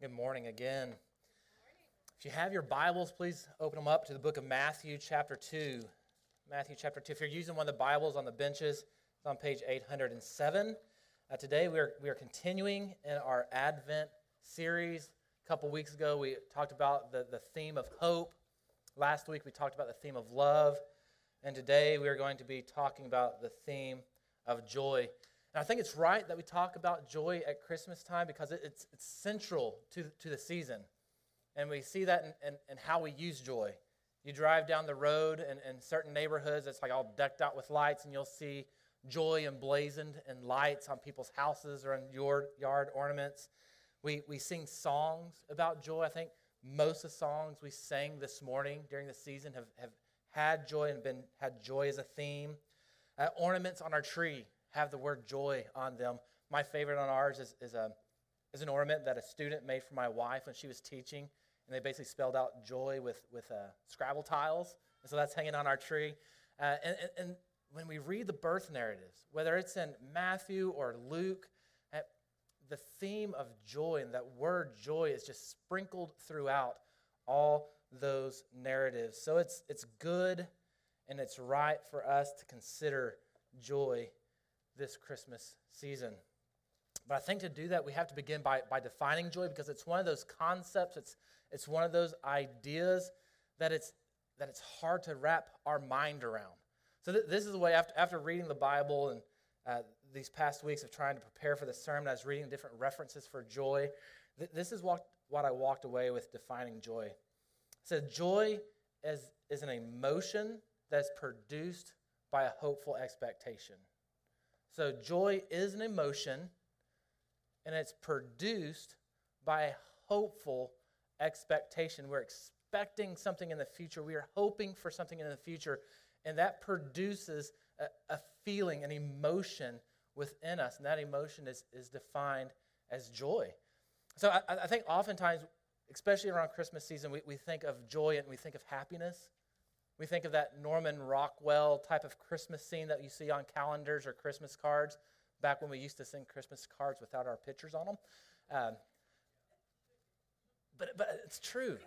Good morning again. If you have your Bibles, please open them up to the book of Matthew, chapter 2. Matthew, chapter 2. If you're using one of the Bibles on the benches, it's on page 807. Uh, today, we are, we are continuing in our Advent series. A couple weeks ago, we talked about the, the theme of hope. Last week, we talked about the theme of love. And today, we are going to be talking about the theme of joy. And I think it's right that we talk about joy at Christmas time because it's, it's central to, to the season. And we see that in, in, in how we use joy. You drive down the road in, in certain neighborhoods, it's like all decked out with lights, and you'll see joy emblazoned in lights on people's houses or in your yard ornaments. We, we sing songs about joy. I think most of the songs we sang this morning during the season have, have had joy and been had joy as a theme. Uh, ornaments on our tree have the word joy on them. My favorite on ours is, is, a, is an ornament that a student made for my wife when she was teaching, and they basically spelled out joy with, with uh, Scrabble tiles. And so that's hanging on our tree. Uh, and, and, when we read the birth narratives, whether it's in Matthew or Luke, uh, the theme of joy and that word joy is just sprinkled throughout all those narratives. So it's, it's good and it's right for us to consider joy this Christmas season. But I think to do that, we have to begin by, by defining joy because it's one of those concepts, it's, it's one of those ideas that it's, that it's hard to wrap our mind around. So, th- this is the way, after, after reading the Bible and uh, these past weeks of trying to prepare for the sermon, I was reading different references for joy. Th- this is what, what I walked away with defining joy. It said, Joy is, is an emotion that's produced by a hopeful expectation. So, joy is an emotion, and it's produced by a hopeful expectation. We're expecting something in the future, we are hoping for something in the future, and that produces a, a feeling, an emotion within us, and that emotion is, is defined as joy. So, I, I think oftentimes, especially around Christmas season, we, we think of joy and we think of happiness. We think of that Norman Rockwell type of Christmas scene that you see on calendars or Christmas cards, back when we used to send Christmas cards without our pictures on them. Um, but, but it's true.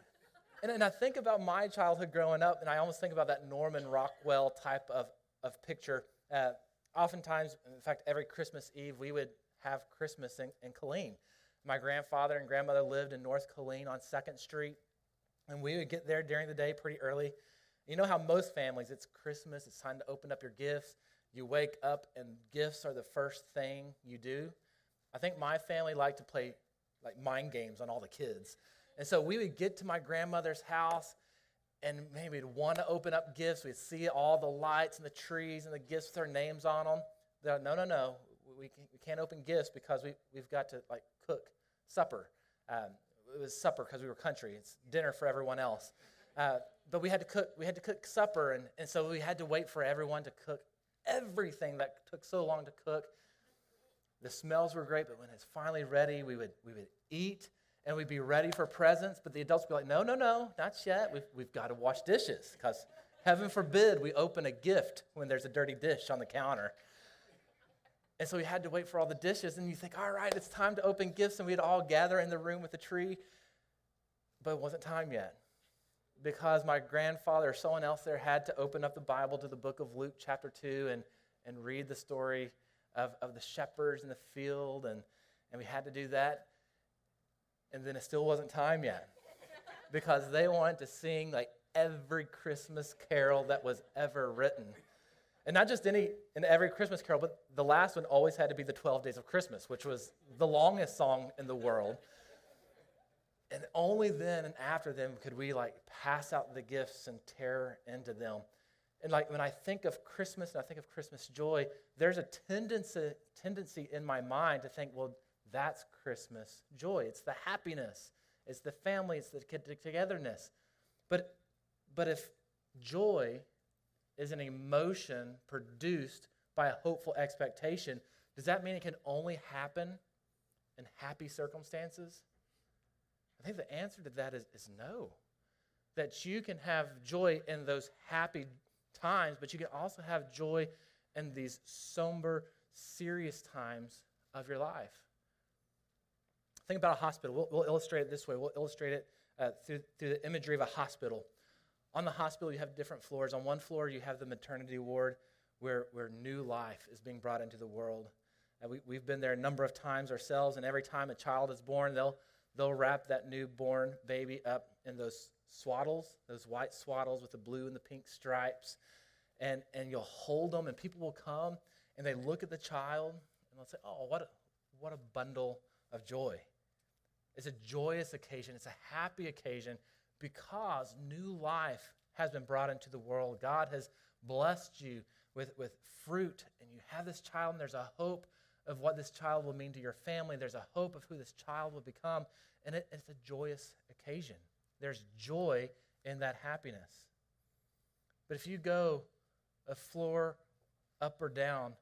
And, and I think about my childhood growing up, and I almost think about that Norman Rockwell type of, of picture. Uh, oftentimes, in fact, every Christmas Eve, we would have Christmas in, in Killeen. My grandfather and grandmother lived in North Killeen on 2nd Street, and we would get there during the day pretty early you know how most families, it's Christmas, it's time to open up your gifts. You wake up and gifts are the first thing you do. I think my family liked to play like mind games on all the kids. And so we would get to my grandmother's house and maybe we'd want to open up gifts. We'd see all the lights and the trees and the gifts with their names on them. They're, no, no, no. We, we can't open gifts because we, we've got to like cook supper. Um, it was supper because we were country. It's dinner for everyone else. Uh, but we had to cook we had to cook supper and, and so we had to wait for everyone to cook everything that took so long to cook. The smells were great but when it's finally ready we would we would eat and we'd be ready for presents but the adults would be like no no no not yet. We've, we've got to wash dishes because heaven forbid we open a gift when there's a dirty dish on the counter. And so we had to wait for all the dishes and you think all right it's time to open gifts and we'd all gather in the room with the tree. But it wasn't time yet because my grandfather or someone else there had to open up the Bible to the book of Luke, chapter 2, and, and read the story of, of the shepherds in the field. And, and we had to do that. And then it still wasn't time yet because they wanted to sing like every Christmas carol that was ever written. And not just any in every Christmas carol, but the last one always had to be the 12 Days of Christmas, which was the longest song in the world. And only then and after them could we like pass out the gifts and tear into them. And like when I think of Christmas and I think of Christmas joy, there's a tendency, tendency in my mind to think, well, that's Christmas joy. It's the happiness, it's the family, it's the togetherness. But, but if joy is an emotion produced by a hopeful expectation, does that mean it can only happen in happy circumstances? I think the answer to that is, is no. That you can have joy in those happy times, but you can also have joy in these somber, serious times of your life. Think about a hospital. We'll, we'll illustrate it this way. We'll illustrate it uh, through, through the imagery of a hospital. On the hospital, you have different floors. On one floor, you have the maternity ward where, where new life is being brought into the world. Uh, we, we've been there a number of times ourselves, and every time a child is born, they'll, they'll wrap that newborn baby up in those swaddles, those white swaddles with the blue and the pink stripes. And, and you'll hold them, and people will come and they look at the child and they'll say, Oh, what a, what a bundle of joy. It's a joyous occasion, it's a happy occasion because new life has been brought into the world. God has blessed you with, with fruit, and you have this child, and there's a hope of what this child will mean to your family. There's a hope of who this child will become, and it, it's a joyous occasion. There's joy in that happiness. But if you go a floor up or down,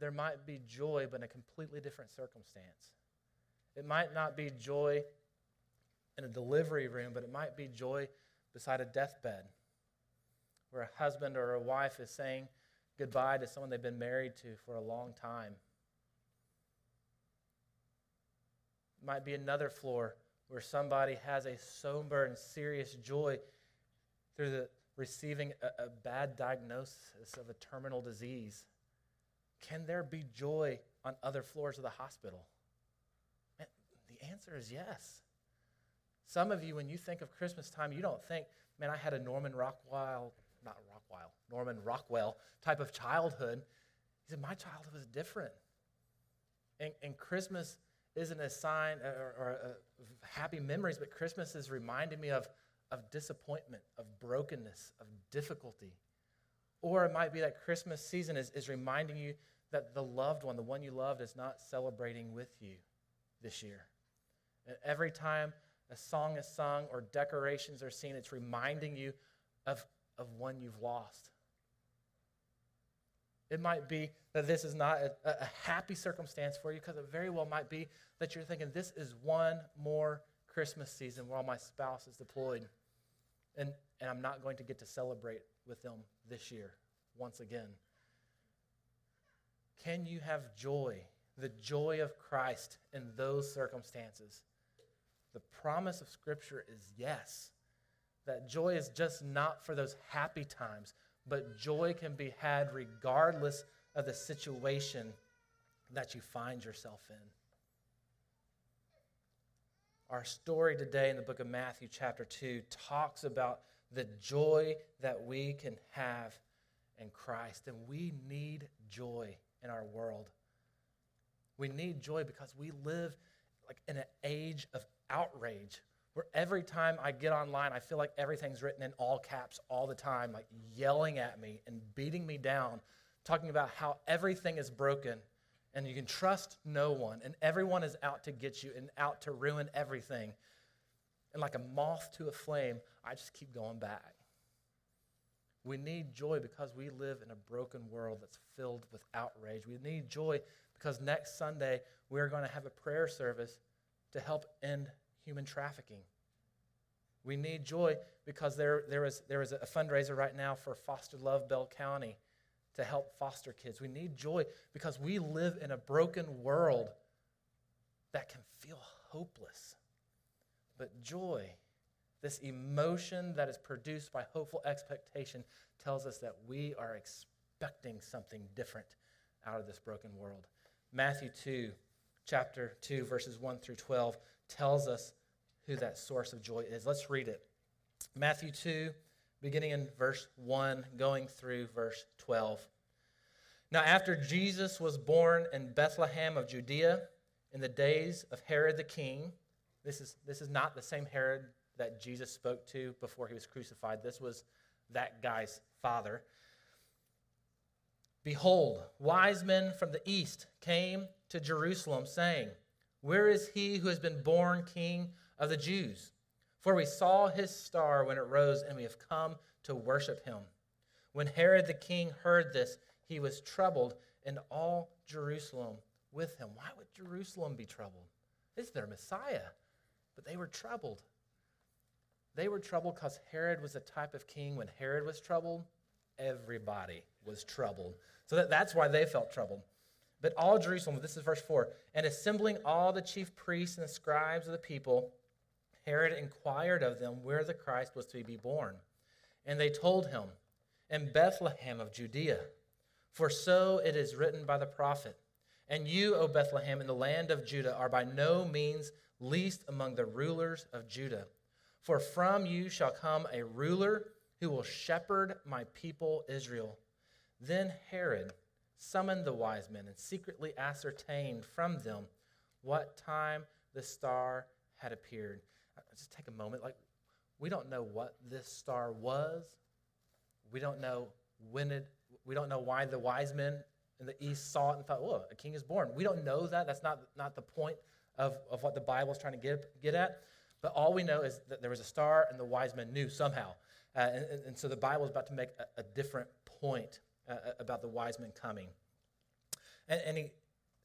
there might be joy, but in a completely different circumstance. It might not be joy in a delivery room, but it might be joy beside a deathbed where a husband or a wife is saying goodbye to someone they've been married to for a long time. It might be another floor where somebody has a somber and serious joy through the receiving a, a bad diagnosis of a terminal disease. Can there be joy on other floors of the hospital? Man, the answer is yes. Some of you, when you think of Christmas time, you don't think, man, I had a Norman Rockwell, not Rockwell, Norman Rockwell type of childhood. He said, my childhood was different. And, and Christmas isn't a sign uh, or, or a, happy memories, but Christmas is reminding me of, of disappointment, of brokenness, of difficulty. Or it might be that Christmas season is, is reminding you that the loved one, the one you loved, is not celebrating with you this year. And every time a song is sung or decorations are seen, it's reminding you of, of one you've lost. It might be that this is not a, a happy circumstance for you because it very well might be that you're thinking, this is one more Christmas season while my spouse is deployed. And, and I'm not going to get to celebrate with them this year once again. Can you have joy, the joy of Christ in those circumstances? The promise of Scripture is yes. That joy is just not for those happy times, but joy can be had regardless of the situation that you find yourself in. Our story today in the book of Matthew, chapter 2, talks about the joy that we can have in Christ. And we need joy in our world. We need joy because we live like in an age of outrage where every time I get online, I feel like everything's written in all caps all the time, like yelling at me and beating me down, talking about how everything is broken and you can trust no one and everyone is out to get you and out to ruin everything. And like a moth to a flame, I just keep going back. We need joy because we live in a broken world that's filled with outrage. We need joy because next Sunday we're going to have a prayer service to help end human trafficking. We need joy because there, there, is, there is a fundraiser right now for Foster Love Bell County to help foster kids. We need joy because we live in a broken world that can feel hopeless. But joy, this emotion that is produced by hopeful expectation, tells us that we are expecting something different out of this broken world. Matthew 2, chapter 2, verses 1 through 12, tells us who that source of joy is. Let's read it. Matthew 2, beginning in verse 1, going through verse 12. Now, after Jesus was born in Bethlehem of Judea in the days of Herod the king, this is, this is not the same Herod that Jesus spoke to before he was crucified. This was that guy's father. Behold, wise men from the east came to Jerusalem, saying, Where is he who has been born king of the Jews? For we saw his star when it rose, and we have come to worship him. When Herod the king heard this, he was troubled, and all Jerusalem with him. Why would Jerusalem be troubled? It's their Messiah. But they were troubled. They were troubled because Herod was a type of king. When Herod was troubled, everybody was troubled. So that, that's why they felt troubled. But all Jerusalem, this is verse 4, and assembling all the chief priests and the scribes of the people, Herod inquired of them where the Christ was to be born. And they told him, In Bethlehem of Judea, for so it is written by the prophet. And you, O Bethlehem, in the land of Judah, are by no means least among the rulers of Judah. For from you shall come a ruler who will shepherd my people Israel. Then Herod summoned the wise men and secretly ascertained from them what time the star had appeared. Uh, just take a moment. Like, we don't know what this star was. We don't know when it, we don't know why the wise men in the east saw it and thought, oh, a king is born. We don't know that. That's not, not the point of, of what the Bible is trying to get, get at. But all we know is that there was a star and the wise men knew somehow. Uh, and, and, so the Bible is about to make a, a different point uh, about the wise men coming. And, and he,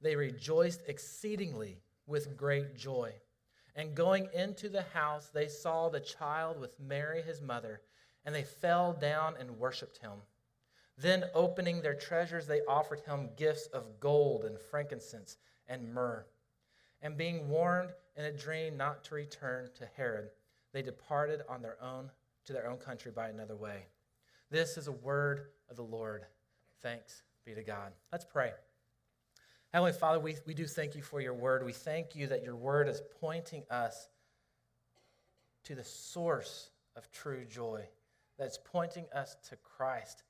they rejoiced exceedingly with great joy. And going into the house, they saw the child with Mary, his mother, and they fell down and worshiped him. Then, opening their treasures, they offered him gifts of gold and frankincense and myrrh. And being warned in a dream not to return to Herod, they departed on their own to their own country by another way. This is a word of the Lord. Thanks be to God. Let's pray. Heavenly Father, we, we do thank you for your word. We thank you that your word is pointing us to the source of true joy, that's pointing us to Christ.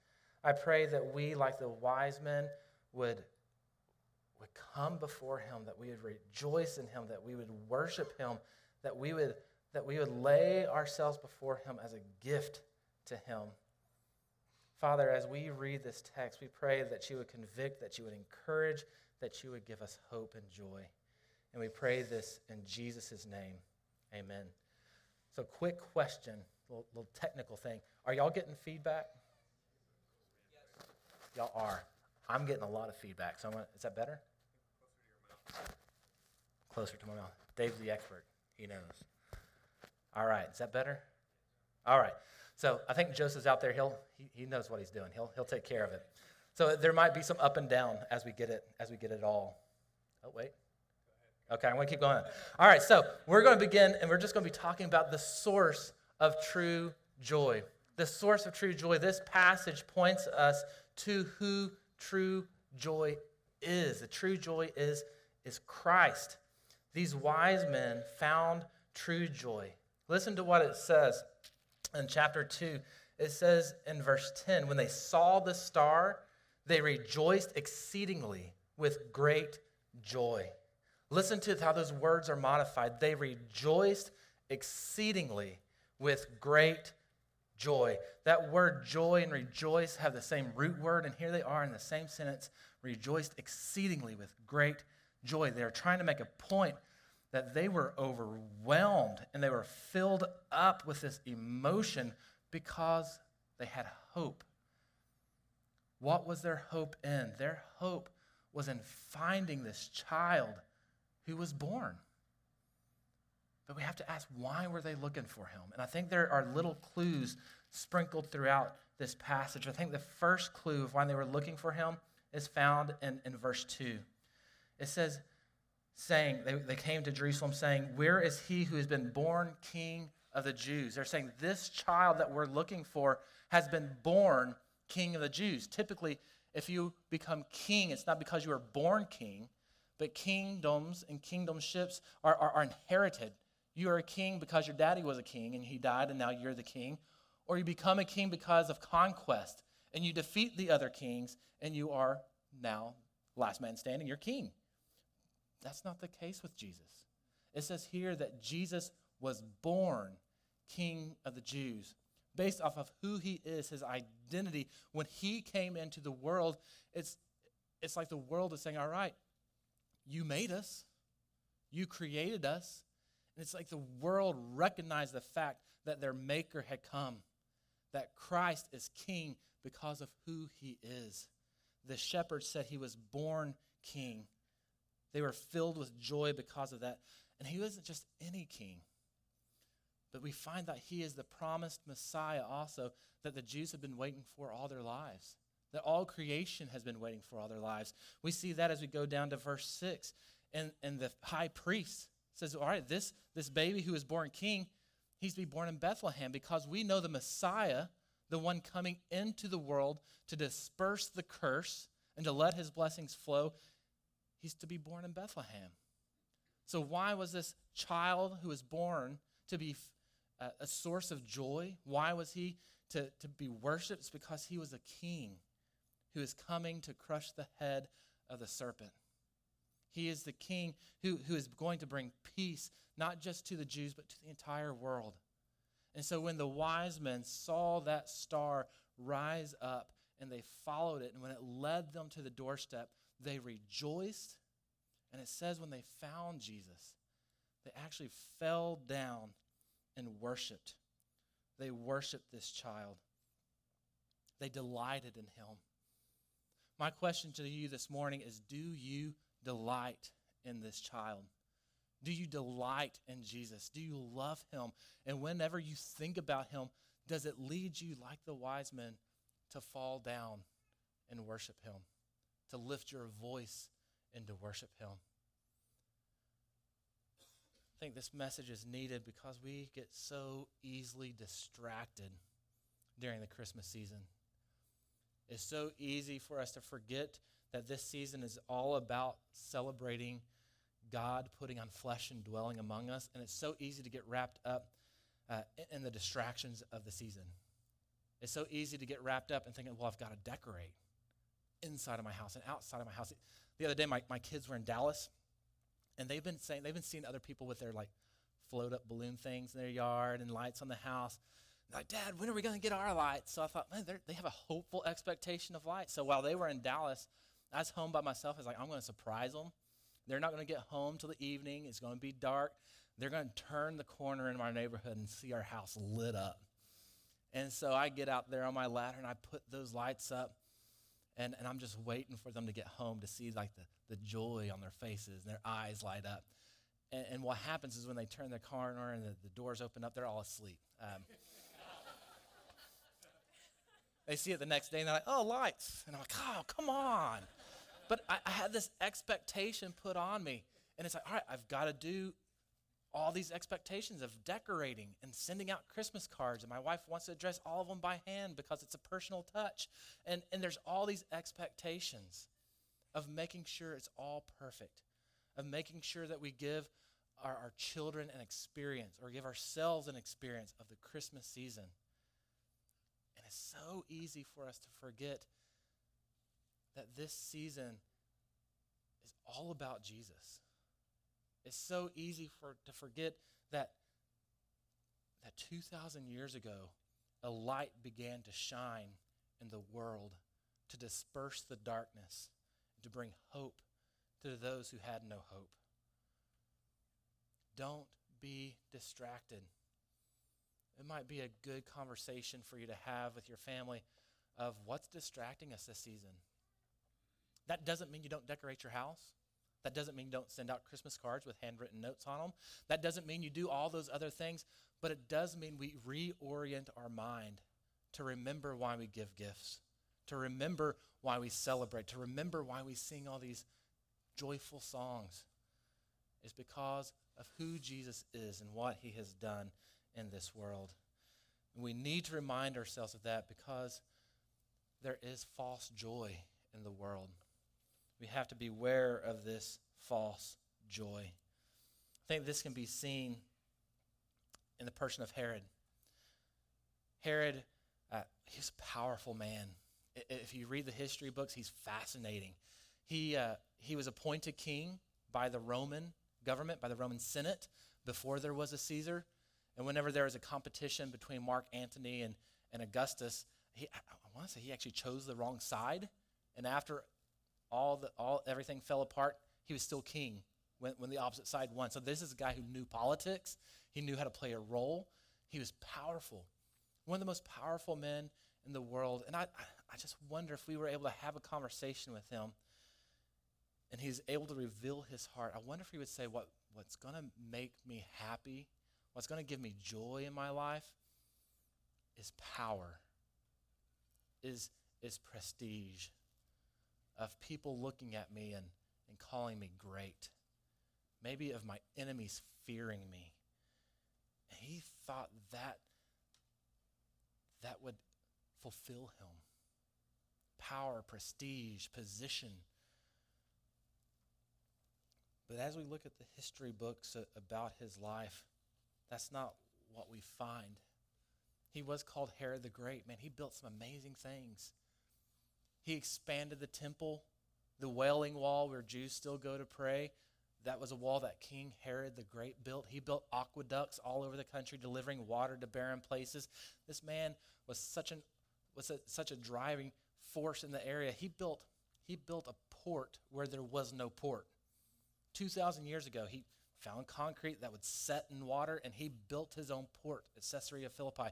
I pray that we, like the wise men, would, would come before him, that we would rejoice in him, that we would worship him, that we would, that we would lay ourselves before him as a gift to him. Father, as we read this text, we pray that you would convict, that you would encourage, that you would give us hope and joy. And we pray this in Jesus' name. Amen. So, quick question, little, little technical thing. Are y'all getting feedback? Yes. Y'all are. I'm getting a lot of feedback. So, gonna, is that better? Closer to my mouth. Dave's the expert. He knows. All right. Is that better? All right. So I think Joseph's out there. He'll, he, he knows what he's doing. He'll, he'll take care of it. So there might be some up and down as we get it, as we get it all. Oh, wait. Okay, I'm to keep going. All right, so we're to begin, and we're just to be talking about the source of true joy. The source of true joy. This passage points us to who true joy is. The true joy is, is Christ. These wise men found true joy. Listen to what it says in chapter 2, it says in verse 10 when they saw the star, they rejoiced exceedingly with great joy. Listen to how those words are modified. They rejoiced exceedingly with great joy. That word joy and rejoice have the same root word, and here they are in the same sentence rejoiced exceedingly with great joy. They're trying to make a point that they were overwhelmed and they were filled up with this emotion because they had hope. What was their hope in? Their hope was in finding this child who was born. But we have to ask why were they looking for him? And I think there are little clues sprinkled throughout this passage. I think the first clue of why they were looking for him is found in, in verse 2. It says, saying, they, they came to Jerusalem saying, Where is he who has been born king of the Jews? They're saying, This child that we're looking for has been born king of the Jews. Typically, if you become king, it's not because you were born king, but kingdoms and kingdomships are, are, are inherited. You are a king because your daddy was a king and he died, and now you're the king. Or you become a king because of conquest and you defeat the other kings, and you are now last man standing, you're king. That's not the case with Jesus. It says here that Jesus was born King of the Jews based off of who he is, his identity. When he came into the world, it's, it's like the world is saying, All right, you made us, you created us. And it's like the world recognized the fact that their maker had come, that Christ is king because of who he is. The shepherds said he was born king. They were filled with joy because of that. And he wasn't just any king, but we find that he is the promised Messiah also that the Jews have been waiting for all their lives, that all creation has been waiting for all their lives. We see that as we go down to verse 6. And, and the high priest says, All right, this, this baby who is born king, he's to be born in Bethlehem because we know the Messiah, the one coming into the world to disperse the curse and to let his blessings flow, he's to be born in Bethlehem. So, why was this child who was born to be a, a source of joy? Why was he to, to be worshiped? It's because he was a king who is coming to crush the head of the serpent. He is the king who, who is going to bring peace, not just to the Jews, but to the entire world. And so when the wise men saw that star rise up and they followed it, and when it led them to the doorstep, they rejoiced. And it says when they found Jesus, they actually fell down and worshiped. They worshiped this child, they delighted in him. My question to you this morning is Do you delight in this child? Do you delight in Jesus? Do you love him? And whenever you think about him, does it lead you, like the wise men, to fall down and worship him, to lift your voice and to worship him? I think this message is needed because we get so easily distracted during the Christmas season. It's so easy for us to forget that this season is all about celebrating God putting on flesh and dwelling among us. And it's so easy to get wrapped up uh, in the distractions of the season. It's so easy to get wrapped up in thinking, well, I've got to decorate inside of my house and outside of my house. The other day, my, my kids were in Dallas, and they've been saying, they've been seeing other people with their like float up balloon things in their yard and lights on the house. like, Dad, when are we going to get our lights? So I thought, man, they have a hopeful expectation of lights. So while they were in Dallas, I was home by myself. I was like, I'm going to surprise them. They're not going to get home till the evening. It's going to be dark. They're going to turn the corner in my neighborhood and see our house lit up. And so I get out there on my ladder and I put those lights up. And, and I'm just waiting for them to get home to see like the, the joy on their faces and their eyes light up. And, and what happens is when they turn the corner and the, the doors open up, they're all asleep. Um, they see it the next day and they're like, oh, lights. And I'm like, oh, come on. But I, I had this expectation put on me. And it's like, all right, I've got to do all these expectations of decorating and sending out Christmas cards. And my wife wants to address all of them by hand because it's a personal touch. And, and there's all these expectations of making sure it's all perfect, of making sure that we give our, our children an experience or give ourselves an experience of the Christmas season. And it's so easy for us to forget that this season is all about Jesus. It's so easy for to forget that that 2000 years ago a light began to shine in the world to disperse the darkness to bring hope to those who had no hope. Don't be distracted. It might be a good conversation for you to have with your family of what's distracting us this season. That doesn't mean you don't decorate your house. That doesn't mean you don't send out Christmas cards with handwritten notes on them. That doesn't mean you do all those other things, but it does mean we reorient our mind to remember why we give gifts, to remember why we celebrate, to remember why we sing all these joyful songs. Is because of who Jesus is and what he has done in this world. And we need to remind ourselves of that because there is false joy in the world. We have to beware of this false joy. I think this can be seen in the person of Herod. Herod, uh, he's a powerful man. If you read the history books, he's fascinating. He, uh, he was appointed king by the Roman government, by the Roman Senate, before there was a Caesar. And whenever there was a competition between Mark Antony and, and Augustus, he, I want to say he actually chose the wrong side. And after all the all everything fell apart, he was still king when, when the opposite side won. So this is a guy who knew politics. He knew how to play a role. He was powerful. One of the most powerful men in the world. And I, I just wonder if we were able to have a conversation with him and he's able to reveal his heart. I wonder if he would say, what, What's going to make me happy, what's going to give me joy in my life is power, is, is prestige, of people looking at me and, and calling me great, maybe of my enemies fearing me. And he thought that that would fulfill him. Power, prestige, position. But as we look at the history books about his life, that's not what we find. He was called Herod the Great. Man, he built some amazing things. He expanded the temple, the Wailing Wall where Jews still go to pray. That was a wall that King Herod the Great built. He built aqueducts all over the country, delivering water to barren places. This man was such an was a, such a driving force in the area. He built he built a port where there was no port. 2,000 years ago, he found concrete that would set in water, and he built his own port at Caesarea Philippi.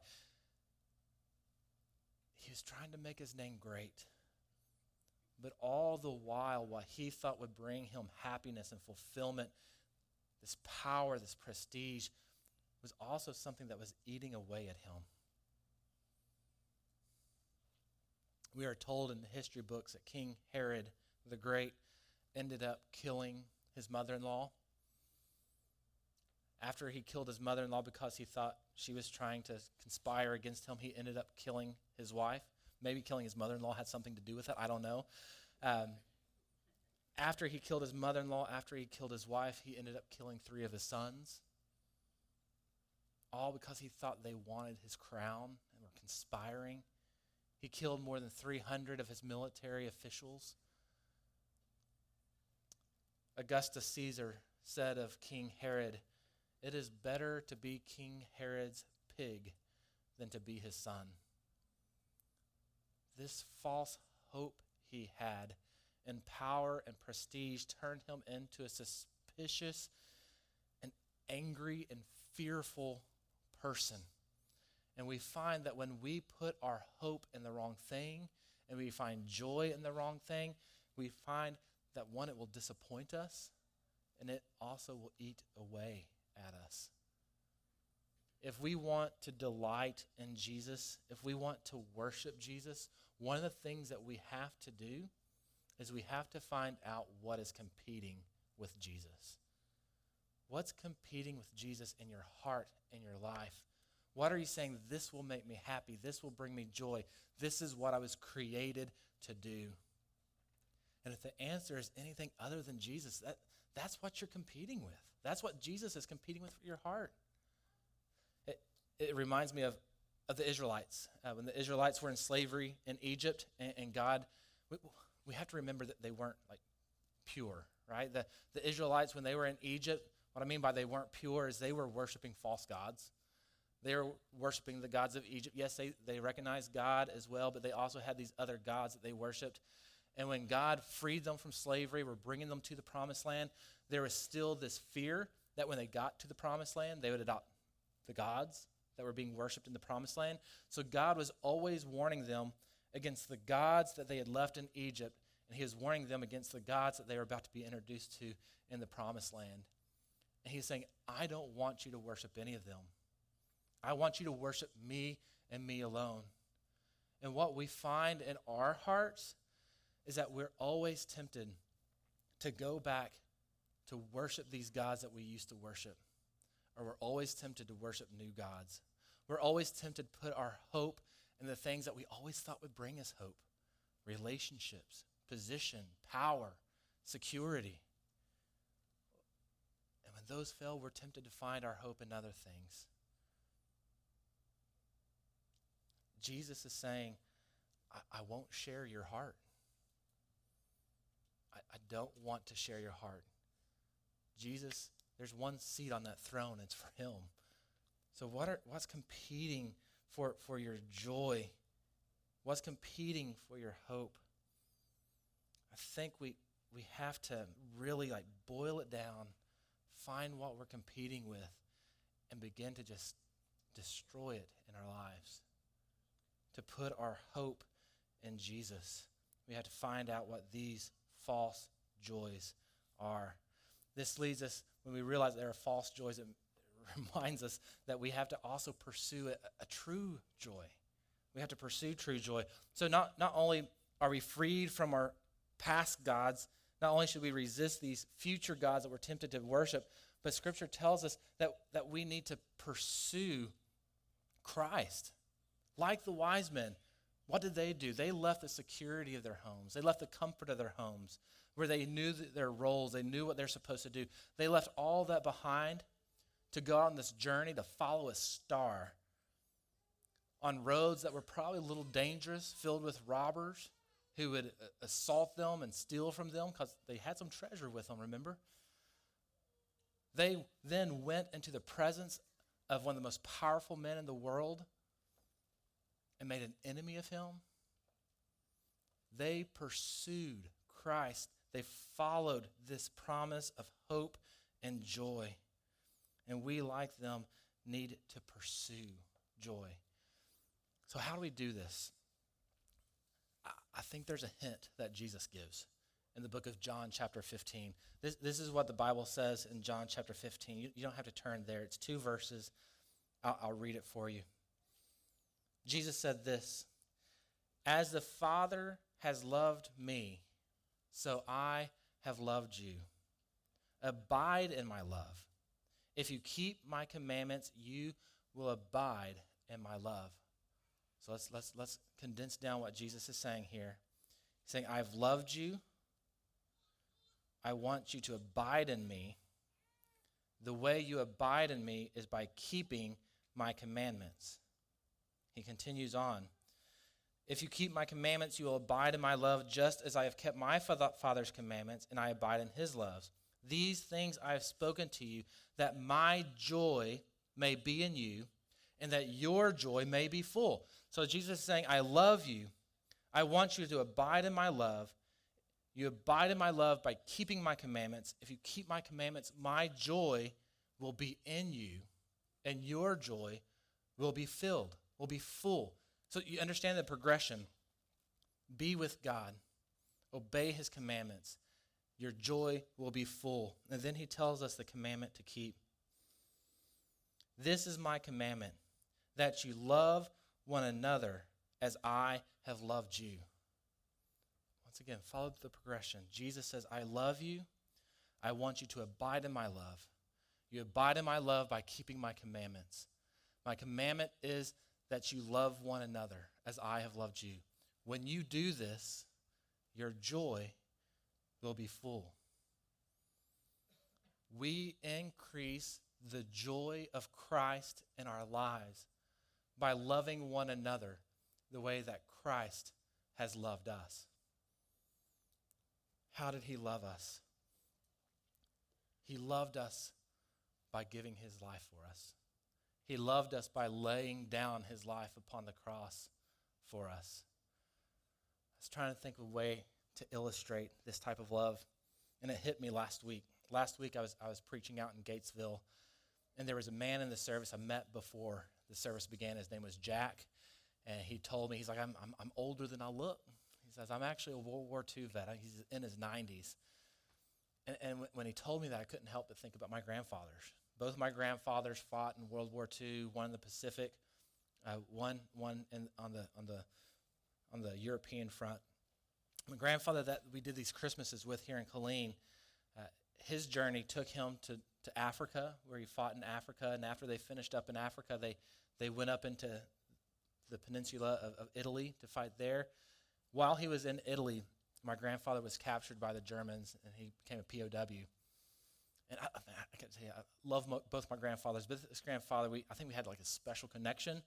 He was trying to make his name great. But all the while, what he thought would bring him happiness and fulfillment, this power, this prestige, was also something that was eating away at him. We are told in the history books that King Herod the Great ended up killing his mother in law. After he killed his mother in law because he thought she was trying to conspire against him, he ended up killing his wife. Maybe killing his mother in law had something to do with it. I don't know. Um, after he killed his mother in law, after he killed his wife, he ended up killing three of his sons. All because he thought they wanted his crown and were conspiring. He killed more than 300 of his military officials. Augustus Caesar said of King Herod, It is better to be King Herod's pig than to be his son. This false hope he had in power and prestige turned him into a suspicious and angry and fearful person. And we find that when we put our hope in the wrong thing and we find joy in the wrong thing, we find that one, it will disappoint us, and it also will eat away at us. If we want to delight in Jesus, if we want to worship Jesus, one of the things that we have to do is we have to find out what is competing with Jesus. What's competing with Jesus in your heart, in your life? What are you saying? This will make me happy. This will bring me joy. This is what I was created to do. And if the answer is anything other than Jesus, that, that's what you're competing with. That's what Jesus is competing with for your heart. It, it reminds me of, of the Israelites. Uh, when the Israelites were in slavery in Egypt, and, and God, we, we have to remember that they weren't like pure, right? The, the Israelites, when they were in Egypt, what I mean by they weren't pure is they were worshiping false gods. They were worshiping the gods of Egypt. Yes, they, they recognized God as well, but they also had these other gods that they worshiped. And when God freed them from slavery, we're bringing them to the promised land, there was still this fear that when they got to the promised land, they would adopt the gods that were being worshiped in the promised land. So God was always warning them against the gods that they had left in Egypt, and He was warning them against the gods that they were about to be introduced to in the promised land. And He's saying, I don't want you to worship any of them. I want you to worship me and me alone. And what we find in our hearts is that we're always tempted to go back to worship these gods that we used to worship, or we're always tempted to worship new gods. We're always tempted to put our hope in the things that we always thought would bring us hope relationships, position, power, security. And when those fail, we're tempted to find our hope in other things. Jesus is saying, I, I won't share your heart. I, I don't want to share your heart. Jesus, there's one seat on that throne, it's for him. So what are what's competing for, for your joy? What's competing for your hope? I think we, we have to really like boil it down, find what we're competing with, and begin to just destroy it in our lives. To put our hope in Jesus, we have to find out what these false joys are. This leads us, when we realize there are false joys, it reminds us that we have to also pursue a, a true joy. We have to pursue true joy. So not, not only are we freed from our past gods, not only should we resist these future gods that we're tempted to worship, but Scripture tells us that, that we need to pursue Christ. Like the wise men, what did they do? They left the security of their homes, they left the comfort of their homes, where they knew their roles, they knew what they're supposed to do. They left all that behind to go on this journey to follow a star on roads that were probably a little dangerous, filled with robbers who would uh, assault them and steal from them because they had some treasure with them, remember? They then went into the presence of one of the most powerful men in the world and made an enemy of him. They pursued Christ. They followed this promise of hope and joy. And we, like them, need to pursue joy. So, how do we do this? I think there's a hint that Jesus gives in the book of John, chapter 15. This, this is what the Bible says in John, chapter 15. You, you don't have to turn there, it's two verses. I'll, I'll read it for you. Jesus said this As the Father has loved me, so I have loved you. Abide in my love. If you keep my commandments, you will abide in my love. So let's, let's, let's condense down what Jesus is saying here. He's saying, I've loved you. I want you to abide in me. The way you abide in me is by keeping my commandments. He continues on. If you keep my commandments, you will abide in my love, just as I have kept my Father's commandments, and I abide in his loves. These things I have spoken to you, that my joy may be in you, and that your joy may be full. So Jesus is saying, I love you. I want you to abide in my love. You abide in my love by keeping my commandments. If you keep my commandments, my joy will be in you, and your joy will be filled, will be full. So you understand the progression. Be with God, obey his commandments. Your joy will be full. And then he tells us the commandment to keep. This is my commandment that you love one another as I have loved you. Once again, follow the progression. Jesus says, I love you. I want you to abide in my love. You abide in my love by keeping my commandments. My commandment is that you love one another as I have loved you. When you do this, your joy will be full. We increase the joy of Christ in our lives by loving one another the way that Christ has loved us. How did he love us? He loved us by giving his life for us. He loved us by laying down his life upon the cross for us. I was trying to think of a way to illustrate this type of love, and it hit me last week. Last week, I was, I was preaching out in Gatesville, and there was a man in the service I met before the service began. His name was Jack, and he told me, he's like, I'm, I'm, I'm older than I look. He says, I'm actually a World War II vet. He's in his 90s. And, and when he told me that, I couldn't help but think about my grandfathers. Both my grandfathers fought in World War II, one in the Pacific, uh, one, one in, on, the, on, the, on the European front. My grandfather that we did these Christmases with here in Killeen, uh, his journey took him to, to Africa, where he fought in Africa. And after they finished up in Africa, they, they went up into the peninsula of, of Italy to fight there. While he was in Italy, my grandfather was captured by the Germans and he became a POW. And I, I can tell you, I love mo- both my grandfathers, but this grandfather, we, I think we had like a special connection.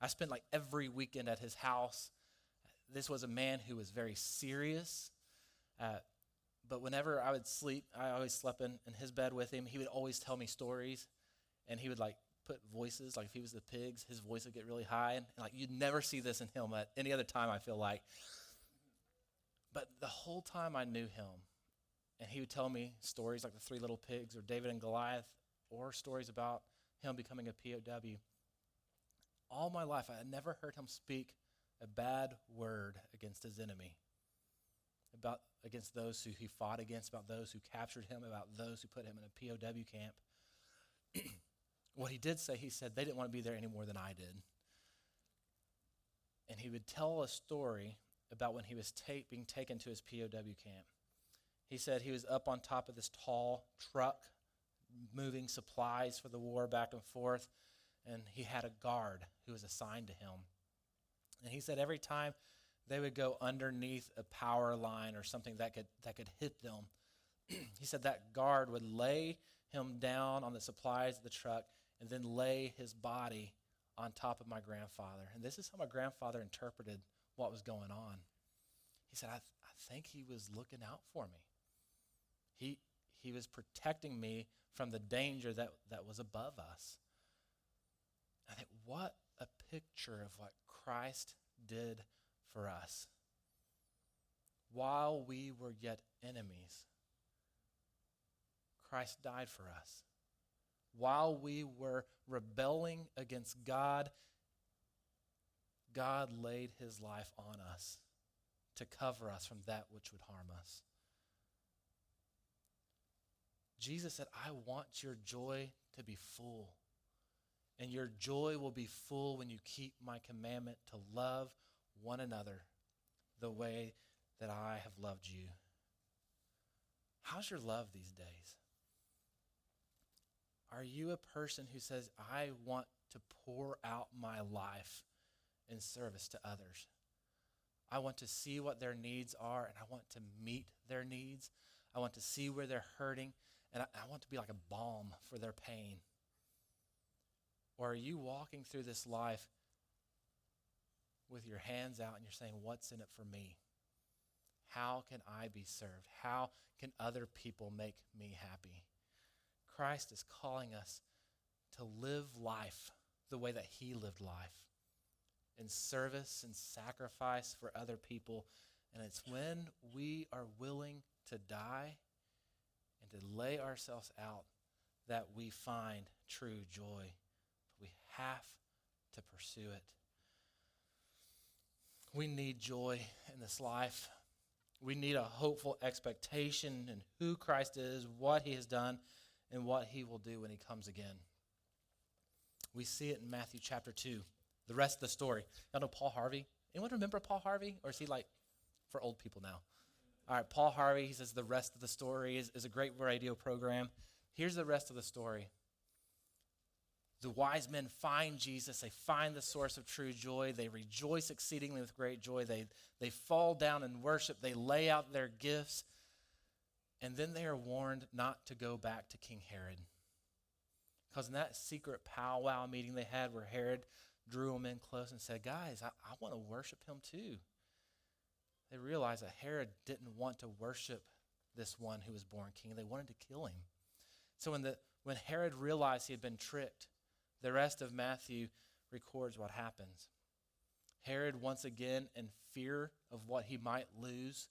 I spent like every weekend at his house. This was a man who was very serious. Uh, but whenever I would sleep, I always slept in, in his bed with him. He would always tell me stories, and he would like put voices. Like if he was the pigs, his voice would get really high, and, and like you'd never see this in him at any other time. I feel like. But the whole time I knew him, and he would tell me stories like the three little pigs or David and Goliath, or stories about him becoming a POW. All my life, I had never heard him speak a bad word against his enemy, about against those who he fought against, about those who captured him, about those who put him in a POW camp. what he did say, he said they didn't want to be there any more than I did. And he would tell a story about when he was being taken to his POW camp. He said he was up on top of this tall truck moving supplies for the war back and forth, and he had a guard who was assigned to him. And he said every time they would go underneath a power line or something that could, that could hit them, he said that guard would lay him down on the supplies of the truck and then lay his body on top of my grandfather. And this is how my grandfather interpreted what was going on. He said, I, th- I think he was looking out for me. He, he was protecting me from the danger that, that was above us. I think, what a picture of what Christ did for us. While we were yet enemies, Christ died for us. While we were rebelling against God, God laid his life on us to cover us from that which would harm us. Jesus said, I want your joy to be full. And your joy will be full when you keep my commandment to love one another the way that I have loved you. How's your love these days? Are you a person who says, I want to pour out my life in service to others? I want to see what their needs are and I want to meet their needs. I want to see where they're hurting and I, I want to be like a balm for their pain. Or are you walking through this life with your hands out and you're saying, What's in it for me? How can I be served? How can other people make me happy? Christ is calling us to live life the way that He lived life in service and sacrifice for other people. And it's when we are willing to die and to lay ourselves out that we find true joy. But we have to pursue it. We need joy in this life. We need a hopeful expectation in who Christ is, what he has done, and what he will do when he comes again. We see it in Matthew chapter 2, the rest of the story. Y'all know Paul Harvey? Anyone remember Paul Harvey? Or is he like for old people now? All right, Paul Harvey, he says the rest of the story is, is a great radio program. Here's the rest of the story. The wise men find Jesus. They find the source of true joy. They rejoice exceedingly with great joy. They, they fall down and worship. They lay out their gifts. And then they are warned not to go back to King Herod. Because in that secret powwow meeting they had where Herod drew them in close and said, Guys, I, I want to worship him too. They realized that Herod didn't want to worship this one who was born king. They wanted to kill him. So when, the, when Herod realized he had been tricked, the rest of Matthew records what happens. Herod, once again, in fear of what he might lose,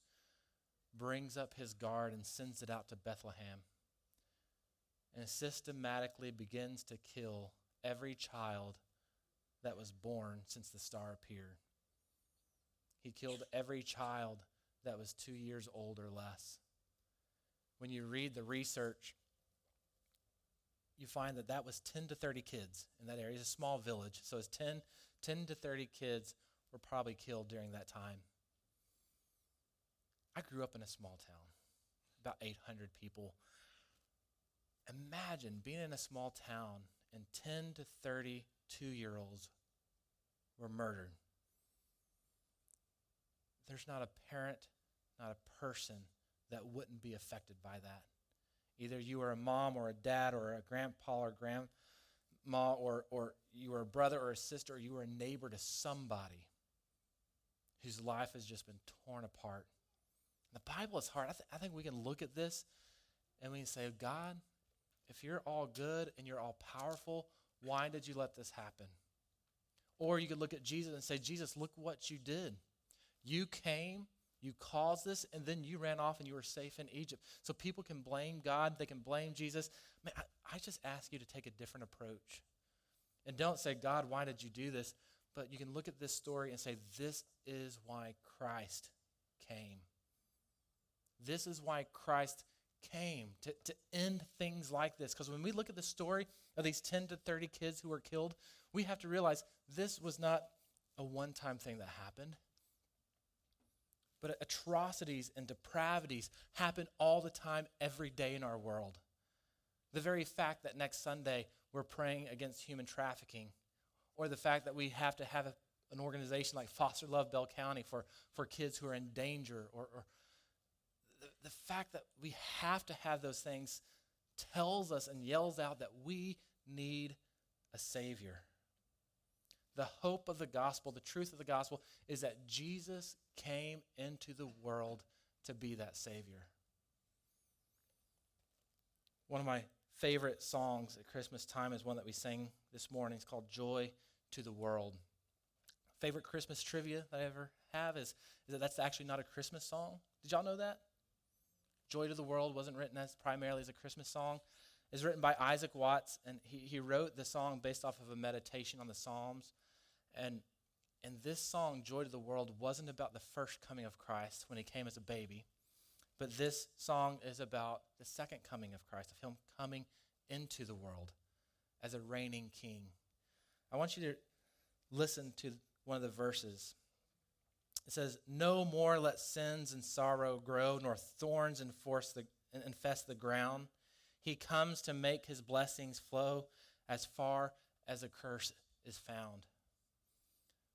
brings up his guard and sends it out to Bethlehem and systematically begins to kill every child that was born since the star appeared. He killed every child that was two years old or less. When you read the research, you find that that was 10 to 30 kids in that area. It's a small village, so it's 10, 10 to 30 kids were probably killed during that time. I grew up in a small town, about 800 people. Imagine being in a small town and 10 to 30 two year olds were murdered. There's not a parent, not a person that wouldn't be affected by that. Either you are a mom or a dad or a grandpa or grandma or, or you are a brother or a sister or you are a neighbor to somebody whose life has just been torn apart. The Bible is hard. I, th- I think we can look at this and we can say, God, if you're all good and you're all powerful, why did you let this happen? Or you could look at Jesus and say, Jesus, look what you did. You came, You caused this, and then you ran off and you were safe in Egypt. So people can blame God, they can blame Jesus. Man, I, I just ask you to take a different approach. And don't say, God, why did you do this? But you can look at this story and say, this is why Christ came. This is why Christ came to, to end things like this. Because when we look at the story of these 10 to 30 kids who were killed, we have to realize this was not a one time thing that happened. But atrocities and depravities happen all the time, every day in our world. The very fact that next Sunday we're praying against human trafficking, or the fact that we have to have a, an organization like Foster Love Bell County for, for kids who are in danger, or, or the, the fact that we have to have those things tells us and yells out that we need a Savior. The hope of the gospel, the truth of the gospel, is that Jesus came into the world to be that Savior. One of my favorite songs at Christmas time is one that we sang this morning. It's called Joy to the World. Favorite Christmas trivia that I ever have is, is that that's actually not a Christmas song. Did y'all know that? Joy to the World wasn't written as primarily as a Christmas song. It's written by Isaac Watts, and he, he wrote the song based off of a meditation on the Psalms. And, and this song, Joy to the World, wasn't about the first coming of Christ when he came as a baby, but this song is about the second coming of Christ, of him coming into the world as a reigning king. I want you to listen to one of the verses. It says, No more let sins and sorrow grow, nor thorns the, infest the ground. He comes to make his blessings flow as far as a curse is found.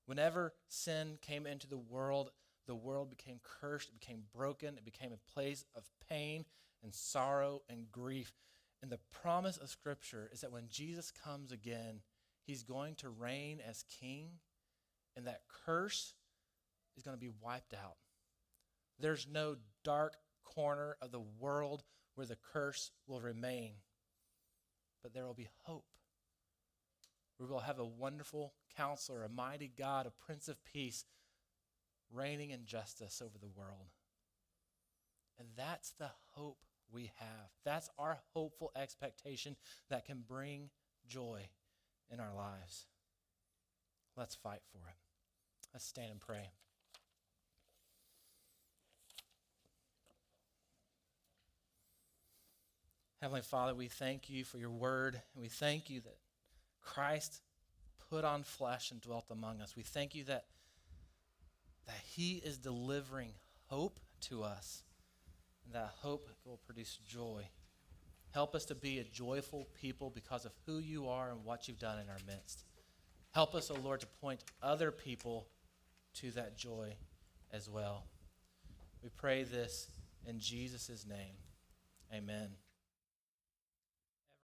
Whenever sin came into the world, the world became cursed, it became broken, it became a place of pain and sorrow and grief. And the promise of Scripture is that when Jesus comes again, he's going to reign as king, and that curse is going to be wiped out. There's no dark corner of the world where the curse will remain, but there will be hope we will have a wonderful counselor, a mighty God, a prince of peace, reigning in justice over the world. And that's the hope we have. That's our hopeful expectation that can bring joy in our lives. Let's fight for it. Let's stand and pray. Heavenly Father, we thank you for your word, and we thank you that Christ put on flesh and dwelt among us. We thank you that, that He is delivering hope to us, and that hope will produce joy. Help us to be a joyful people because of who you are and what you've done in our midst. Help us, O oh Lord, to point other people to that joy as well. We pray this in Jesus' name. Amen.